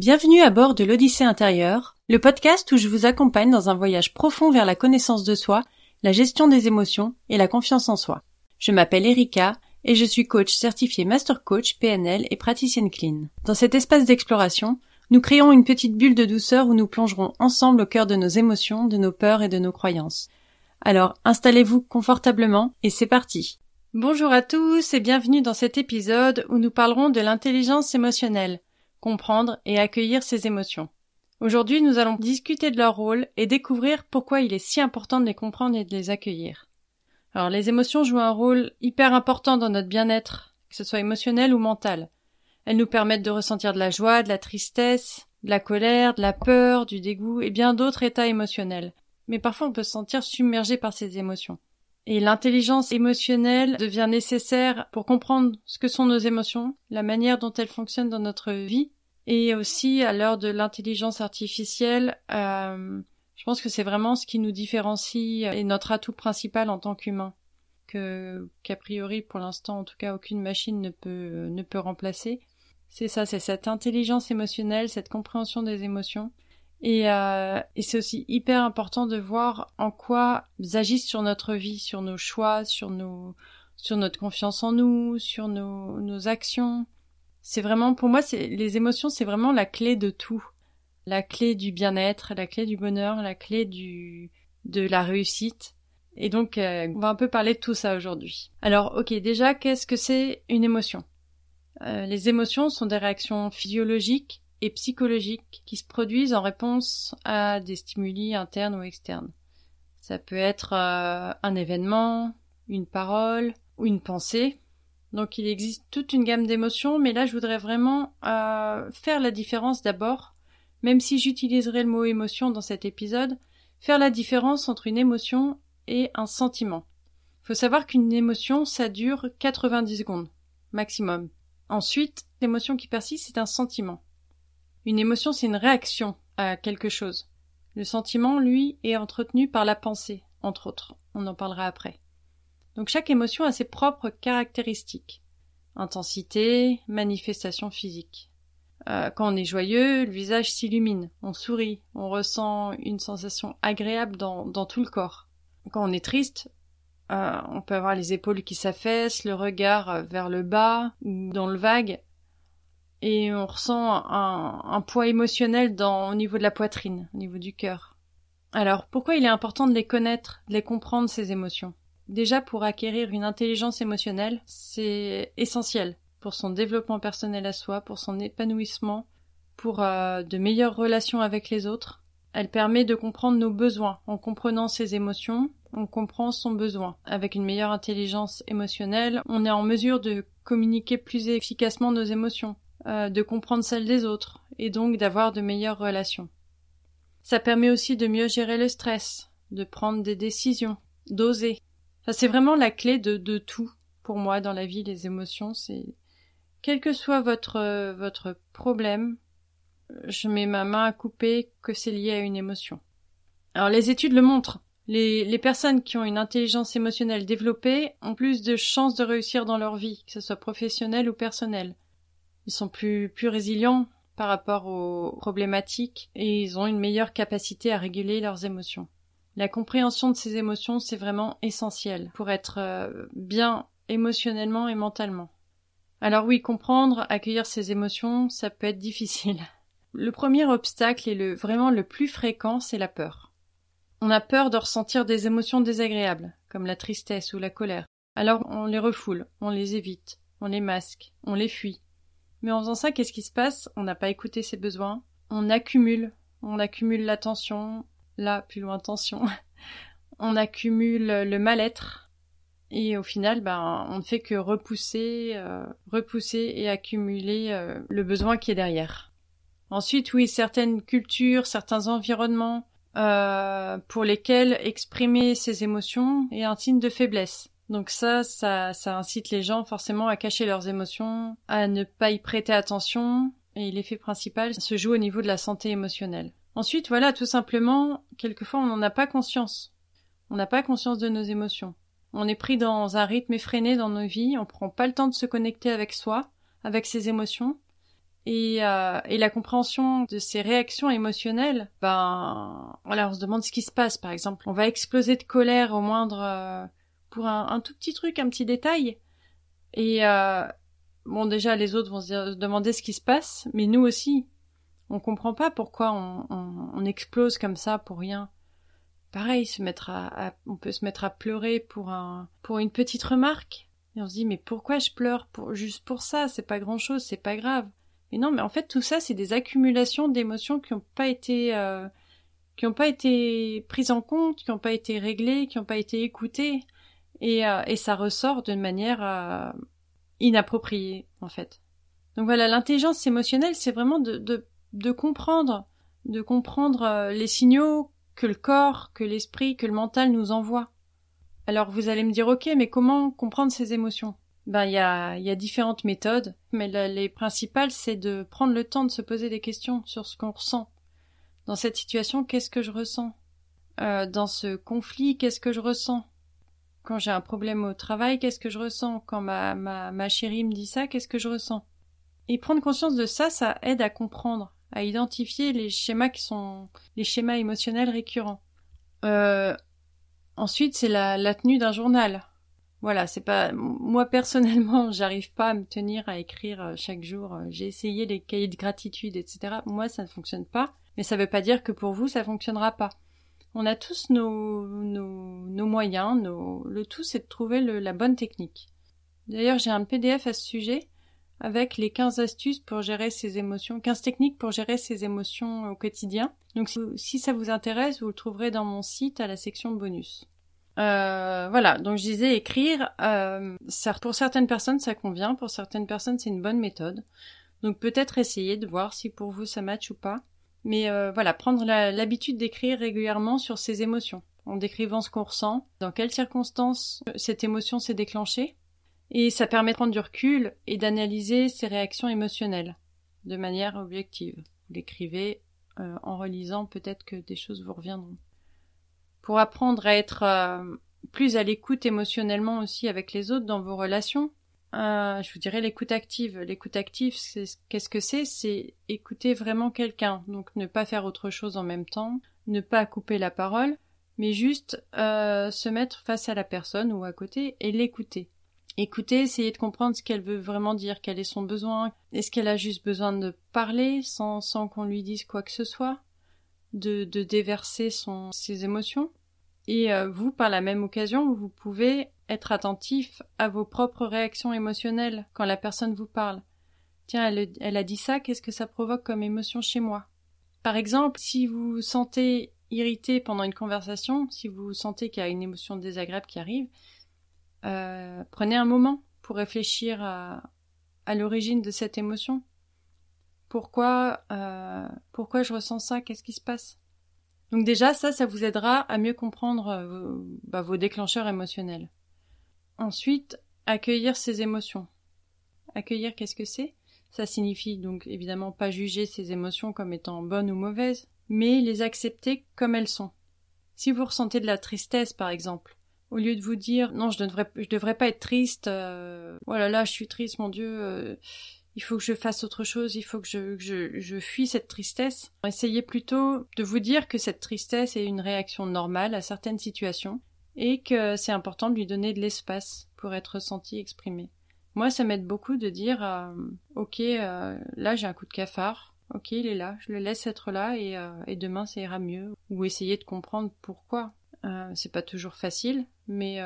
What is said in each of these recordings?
Bienvenue à bord de l'Odyssée intérieure, le podcast où je vous accompagne dans un voyage profond vers la connaissance de soi, la gestion des émotions et la confiance en soi. Je m'appelle Erika et je suis coach certifié Master Coach PNL et praticienne clean. Dans cet espace d'exploration, nous créons une petite bulle de douceur où nous plongerons ensemble au cœur de nos émotions, de nos peurs et de nos croyances. Alors installez-vous confortablement et c'est parti. Bonjour à tous et bienvenue dans cet épisode où nous parlerons de l'intelligence émotionnelle comprendre et accueillir ses émotions. Aujourd'hui, nous allons discuter de leur rôle et découvrir pourquoi il est si important de les comprendre et de les accueillir. Alors, les émotions jouent un rôle hyper important dans notre bien-être, que ce soit émotionnel ou mental. Elles nous permettent de ressentir de la joie, de la tristesse, de la colère, de la peur, du dégoût et bien d'autres états émotionnels. Mais parfois on peut se sentir submergé par ces émotions. Et l'intelligence émotionnelle devient nécessaire pour comprendre ce que sont nos émotions, la manière dont elles fonctionnent dans notre vie, et aussi à l'heure de l'intelligence artificielle, euh, je pense que c'est vraiment ce qui nous différencie et notre atout principal en tant qu'humain, que qu'a priori pour l'instant en tout cas aucune machine ne peut ne peut remplacer. C'est ça, c'est cette intelligence émotionnelle, cette compréhension des émotions et, euh, et c'est aussi hyper important de voir en quoi ils agissent sur notre vie, sur nos choix, sur nos, sur notre confiance en nous, sur nos, nos actions. C'est vraiment, pour moi, c'est les émotions, c'est vraiment la clé de tout, la clé du bien-être, la clé du bonheur, la clé du de la réussite. Et donc, euh, on va un peu parler de tout ça aujourd'hui. Alors, ok, déjà, qu'est-ce que c'est une émotion? Euh, Les émotions sont des réactions physiologiques et psychologiques qui se produisent en réponse à des stimuli internes ou externes. Ça peut être euh, un événement, une parole ou une pensée. Donc il existe toute une gamme d'émotions, mais là je voudrais vraiment euh, faire la différence d'abord, même si j'utiliserai le mot émotion dans cet épisode, faire la différence entre une émotion et un sentiment. Il faut savoir qu'une émotion, ça dure 90 secondes, maximum. Ensuite, l'émotion qui persiste, c'est un sentiment. Une émotion, c'est une réaction à quelque chose. Le sentiment, lui, est entretenu par la pensée, entre autres. On en parlera après. Donc chaque émotion a ses propres caractéristiques. Intensité, manifestation physique. Euh, quand on est joyeux, le visage s'illumine, on sourit, on ressent une sensation agréable dans, tout le corps. Quand on est triste, euh, on peut avoir les épaules qui s'affaissent, le regard vers le bas ou dans le vague, et on ressent un, poids émotionnel dans, au niveau de la poitrine, au niveau du cœur. Alors, pourquoi il est important de les connaître, de les comprendre, ces émotions? Déjà, pour acquérir une intelligence émotionnelle, c'est essentiel pour son développement personnel à soi, pour son épanouissement, pour euh, de meilleures relations avec les autres. Elle permet de comprendre nos besoins. En comprenant ses émotions, on comprend son besoin. Avec une meilleure intelligence émotionnelle, on est en mesure de communiquer plus efficacement nos émotions, euh, de comprendre celles des autres, et donc d'avoir de meilleures relations. Ça permet aussi de mieux gérer le stress, de prendre des décisions, d'oser. Ça c'est vraiment la clé de, de tout pour moi dans la vie, les émotions, c'est quel que soit votre euh, votre problème, je mets ma main à couper que c'est lié à une émotion. Alors les études le montrent. Les, les, personnes qui ont une intelligence émotionnelle développée ont plus de chances de réussir dans leur vie, que ce soit professionnelle ou personnelle. Ils sont plus, résilients par rapport aux problématiques et ils ont une meilleure capacité à réguler leurs émotions. La compréhension de ces émotions, c'est vraiment essentiel pour être euh, bien émotionnellement et mentalement. Alors oui, comprendre, accueillir ces émotions, ça peut être difficile. Le premier obstacle et vraiment le plus fréquent, c'est la peur. On a peur de ressentir des émotions désagréables, comme la tristesse ou la colère. Alors on les refoule, on les évite, on les masque, on les fuit. Mais en faisant ça, qu'est-ce qui se passe? On n'a pas écouté ses besoins. On accumule. On accumule la. Là, plus loin, tension. on accumule le mal-être. Et au final, ben, on ne fait que repousser, euh, repousser et accumuler euh, le besoin qui est derrière. Ensuite, oui, certaines cultures, certains environnements euh, pour lesquels exprimer ses émotions est un signe de faiblesse. Donc ça, ça, ça incite les gens forcément à cacher leurs émotions, à ne pas y prêter attention, et l'effet principal se joue au niveau de la santé émotionnelle. Ensuite, voilà, tout simplement, quelquefois on n'en a pas conscience. On n'a pas conscience de nos émotions. On est pris dans un rythme effréné dans nos vies, on prend pas le temps de se connecter avec soi, avec ses émotions, Et, euh, et la compréhension de ces réactions émotionnelles, ben voilà, on se demande ce qui se passe. Par exemple, on va exploser de colère au moindre euh, pour un, tout petit truc, un petit détail. Et euh, bon, déjà les autres vont se, demander ce qui se passe, mais nous aussi, on comprend pas pourquoi on, on, on explose comme ça pour rien. Pareil, se mettre à, on peut se mettre à pleurer pour un, pour une petite remarque. Et on se dit, mais pourquoi je pleure pour, juste pour ça? C'est pas grand chose, c'est pas grave. Mais non, mais en fait, tout ça, c'est des accumulations d'émotions qui n'ont pas été, euh, qui n'ont pas été prises en compte, qui n'ont pas été réglées, qui n'ont pas été écoutées. Et, euh, et ça ressort d'une manière euh, inappropriée, en fait. Donc voilà, l'intelligence émotionnelle, c'est vraiment de, de, comprendre, de comprendre euh, les signaux que le corps, que l'esprit, que le mental nous envoie. Alors vous allez me dire ok, mais comment comprendre ces émotions? Ben il y a, y a différentes méthodes, mais les principales c'est de prendre le temps de se poser des questions sur ce qu'on ressent. Dans cette situation, qu'est-ce que je ressens? Dans ce conflit, qu'est-ce que je ressens? Quand j'ai un problème au travail, qu'est-ce que je ressens Quand ma, ma, ma chérie me dit ça, qu'est-ce que je ressens? Et prendre conscience de ça, ça aide à comprendre à identifier les schémas qui sont les schémas émotionnels récurrents. Euh, ensuite, c'est la, tenue d'un journal. Voilà, c'est pas moi personnellement, j'arrive pas à me tenir à écrire euh, chaque jour. Euh, j'ai essayé les cahiers de gratitude, etc. Moi, ça ne fonctionne pas, mais ça veut pas dire que pour vous, ça fonctionnera pas. On a tous nos, moyens, le tout c'est de trouver la bonne technique. D'ailleurs, j'ai un PDF à ce sujet avec les 15 astuces pour gérer ses émotions, 15 techniques pour gérer ses émotions au quotidien. Donc si ça vous intéresse, vous le trouverez dans mon site à la section bonus. Euh, voilà, donc je disais écrire, euh, pour certaines personnes ça convient, pour certaines personnes c'est une bonne méthode. Donc peut-être essayer de voir si pour vous ça match ou pas. Mais euh, voilà, prendre l'habitude d'écrire régulièrement sur ses émotions, en décrivant ce qu'on ressent, dans quelles circonstances cette émotion s'est déclenchée, et ça permet de prendre du recul et d'analyser ses réactions émotionnelles de manière objective. Vous l'écrivez euh, en relisant, peut-être que des choses vous reviendront. Pour apprendre à être euh, plus à l'écoute émotionnellement aussi avec les autres dans vos relations, euh, je vous dirais l'écoute active. L'écoute active, qu'est-ce que c'est? C'est écouter vraiment quelqu'un, donc ne pas faire autre chose en même temps, ne pas couper la parole, mais juste se mettre face à la personne ou à côté et l'écouter. Écouter, essayer de comprendre ce qu'elle veut vraiment dire, quel est son besoin, est-ce qu'elle a juste besoin de parler sans, sans qu'on lui dise quoi que ce soit, de, de déverser ses émotions? Et euh, vous, par la même occasion, vous pouvez être attentif à vos propres réactions émotionnelles quand la personne vous parle. Tiens, elle, a dit ça, qu'est-ce que ça provoque comme émotion chez moi? Par exemple, si vous vous sentez irrité pendant une conversation, si vous sentez qu'il y a une émotion désagréable qui arrive, euh, prenez un moment pour réfléchir à, à l'origine de cette émotion. Pourquoi, euh, pourquoi je ressens ça? Qu'est-ce qui se passe? Donc déjà, ça, ça vous aidera à mieux comprendre euh, vos, bah, vos déclencheurs émotionnels. Ensuite, accueillir ces émotions. Accueillir, qu'est-ce que c'est? Ça signifie donc évidemment pas juger ces émotions comme étant bonnes ou mauvaises, mais les accepter comme elles sont. Si vous ressentez de la tristesse, par exemple, au lieu de vous dire non, je je devrais pas être triste. Euh, oh là là, je suis triste, mon Dieu. Euh, il faut que je fasse autre chose. Il faut que je, fuis cette tristesse. Essayez plutôt de vous dire que cette tristesse est une réaction normale à certaines situations et que c'est important de lui donner de l'espace pour être ressenti, exprimé. Moi, ça m'aide beaucoup de dire euh, ok, euh, là j'ai un coup de cafard. Ok, il est là, je le laisse être là et, euh, demain ça ira mieux. Ou essayer de comprendre pourquoi. C'est pas toujours facile, mais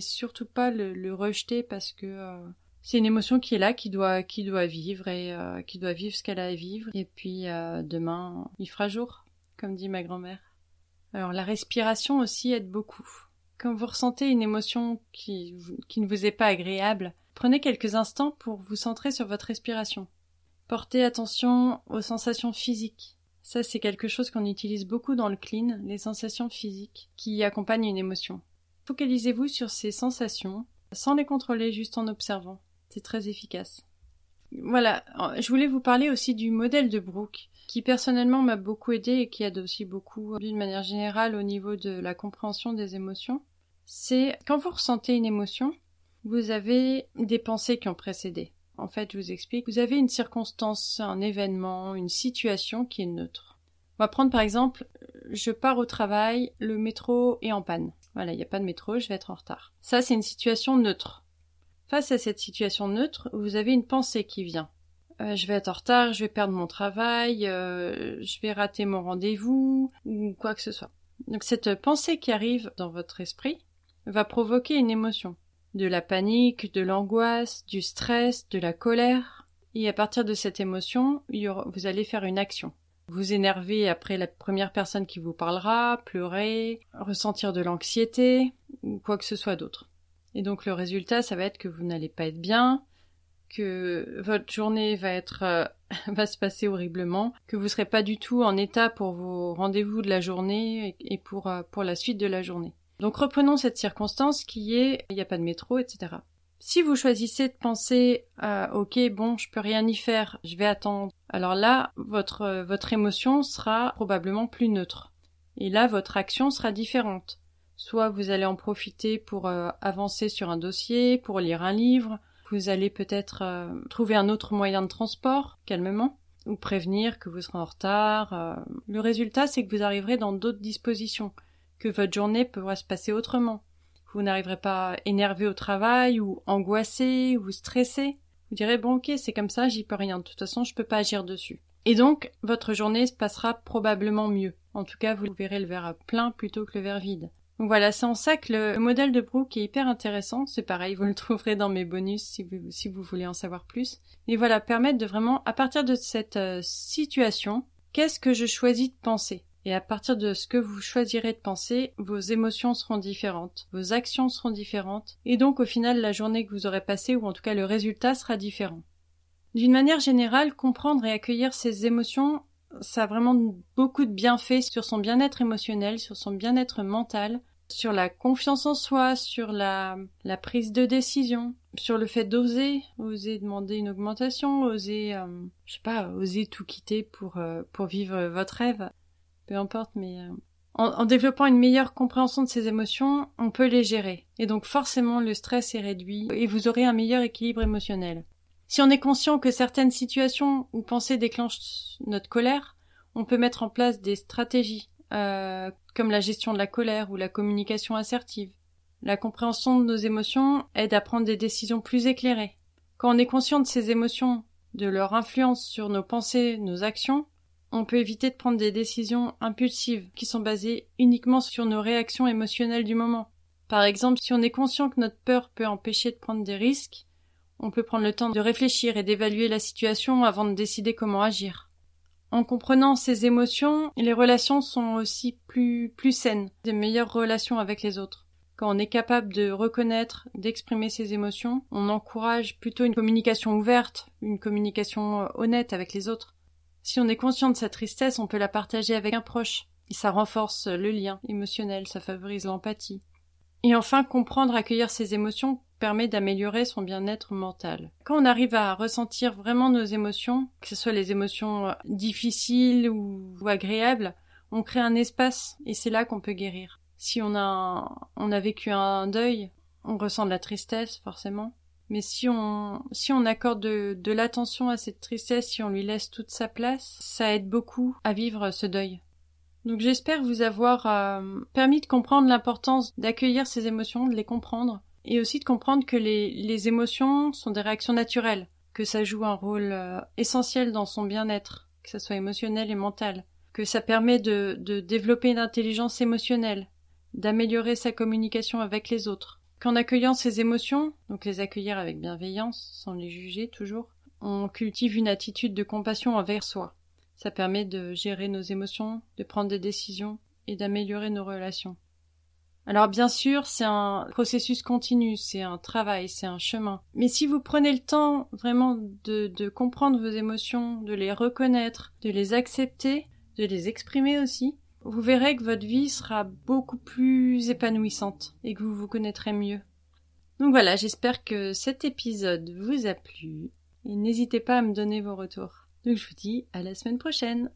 surtout pas le, rejeter parce que c'est une émotion qui est là, qui doit qui doit vivre et euh, qui doit vivre ce qu'elle a à vivre. Et puis euh, demain, il fera jour, comme dit ma grand-mère. Alors la respiration aussi aide beaucoup. Quand vous ressentez une émotion qui qui ne vous est pas agréable, prenez quelques instants pour vous centrer sur votre respiration. Portez attention aux sensations physiques. Ça, c'est quelque chose qu'on utilise beaucoup dans le clean, les sensations physiques qui accompagnent une émotion. Focalisez-vous sur ces sensations sans les contrôler, juste en observant. C'est très efficace. Voilà, je voulais vous parler aussi du modèle de Brooke, qui personnellement m'a beaucoup aidé et qui aide aussi beaucoup d'une manière générale au niveau de la compréhension des émotions. C'est quand vous ressentez une émotion, vous avez des pensées qui ont précédé. En fait, je vous explique. Vous avez une circonstance, un événement, une situation qui est neutre. On va prendre par exemple, je pars au travail, le métro est en panne. Voilà, il n'y a pas de métro, je vais être en retard. Ça, c'est une situation neutre. Face à cette situation neutre, vous avez une pensée qui vient. Euh, je vais être en retard, je vais perdre mon travail, euh, je vais rater mon rendez-vous, ou quoi que ce soit. Donc cette pensée qui arrive dans votre esprit va provoquer une émotion. De la panique, de l'angoisse, du stress, de la colère. Et à partir de cette émotion, vous allez faire une action. Vous énerver après la première personne qui vous parlera, pleurer, ressentir de l'anxiété, ou quoi que ce soit d'autre. Et donc le résultat, ça va être que vous n'allez pas être bien, que votre journée va être euh, va se passer horriblement, que vous serez pas du tout en état pour vos rendez-vous de la journée et pour euh, pour la suite de la journée. Donc reprenons cette circonstance qui est il n'y a pas de métro, etc. Si vous choisissez de penser euh, ok bon je peux rien y faire, je vais attendre, alors là votre votre émotion sera probablement plus neutre. Et là votre action sera différente. Soit vous allez en profiter pour avancer sur un dossier, pour lire un livre, vous allez peut-être euh, trouver un autre moyen de transport, calmement, ou prévenir que vous serez en retard. Euh. Le résultat, c'est que vous arriverez dans d'autres dispositions, que votre journée pourra se passer autrement. Vous n'arriverez pas énervé au travail, ou angoissé, ou stressé. Vous direz, bon ok, c'est comme ça, j'y peux rien, de toute façon, je peux pas agir dessus. Et donc, votre journée se passera probablement mieux. En tout cas, vous verrez le verre plein plutôt que le verre vide. Voilà, c'est en ça que le modèle de Brooke est hyper intéressant. C'est pareil, vous le trouverez dans mes bonus si vous, voulez en savoir plus. Mais voilà, permettre de vraiment, à partir de cette euh, situation, qu'est-ce que je choisis de penser? Et à partir de ce que vous choisirez de penser, vos émotions seront différentes, vos actions seront différentes, et donc au final la journée que vous aurez passée, ou en tout cas le résultat sera différent. D'une manière générale, comprendre et accueillir ces émotions, ça a vraiment beaucoup de bienfaits sur son bien-être émotionnel, sur son bien-être mental, sur la confiance en soi, sur la, prise de décision, sur le fait d'oser, oser demander une augmentation, oser, euh, je sais pas, oser tout quitter pour, euh, pour vivre votre rêve, peu importe, mais euh, en, en, développant une meilleure compréhension de ces émotions, on peut les gérer. Et donc forcément le stress est réduit et vous aurez un meilleur équilibre émotionnel. Si on est conscient que certaines situations ou pensées déclenchent notre colère, on peut mettre en place des stratégies euh, comme la gestion de la colère ou la communication assertive. La compréhension de nos émotions aide à prendre des décisions plus éclairées. Quand on est conscient de ces émotions, de leur influence sur nos pensées, nos actions, on peut éviter de prendre des décisions impulsives qui sont basées uniquement sur nos réactions émotionnelles du moment. Par exemple, si on est conscient que notre peur peut empêcher de prendre des risques, on peut prendre le temps de réfléchir et d'évaluer la situation avant de décider comment agir. En comprenant ces émotions, les relations sont aussi plus, plus saines, des meilleures relations avec les autres. Quand on est capable de reconnaître, d'exprimer ses émotions, on encourage plutôt une communication ouverte, une communication euh, honnête avec les autres. Si on est conscient de sa tristesse, on peut la partager avec un proche. Et ça renforce le lien émotionnel, ça favorise l'empathie. Et enfin, comprendre, accueillir ses émotions permet d'améliorer son bien-être mental. Quand on arrive à ressentir vraiment nos émotions, que ce soit les émotions euh, difficiles ou, agréables, on crée un espace et c'est là qu'on peut guérir. Si on a on a vécu un deuil, on ressent de la tristesse forcément. Mais si on si on accorde de, l'attention à cette tristesse, si on lui laisse toute sa place, ça aide beaucoup à vivre ce deuil. Donc j'espère vous avoir euh, permis de comprendre l'importance d'accueillir ces émotions, de les comprendre, et aussi de comprendre que les, émotions sont des réactions naturelles, que ça joue un rôle euh, essentiel dans son bien-être, que ça soit émotionnel et mental, que ça permet de, développer une intelligence émotionnelle, d'améliorer sa communication avec les autres. Qu'en accueillant ces émotions, donc les accueillir avec bienveillance, sans les juger toujours, on cultive une attitude de compassion envers soi. Ça permet de gérer nos émotions, de prendre des décisions et d'améliorer nos relations. Alors bien sûr, c'est un processus continu, c'est un travail, c'est un chemin. Mais si vous prenez le temps vraiment de, de, comprendre vos émotions, de les reconnaître, de les accepter, de les exprimer aussi, vous verrez que votre vie sera beaucoup plus épanouissante et que vous vous connaîtrez mieux. Donc voilà, j'espère que cet épisode vous a plu et n'hésitez pas à me donner vos retours. Donc je vous dis à la semaine prochaine.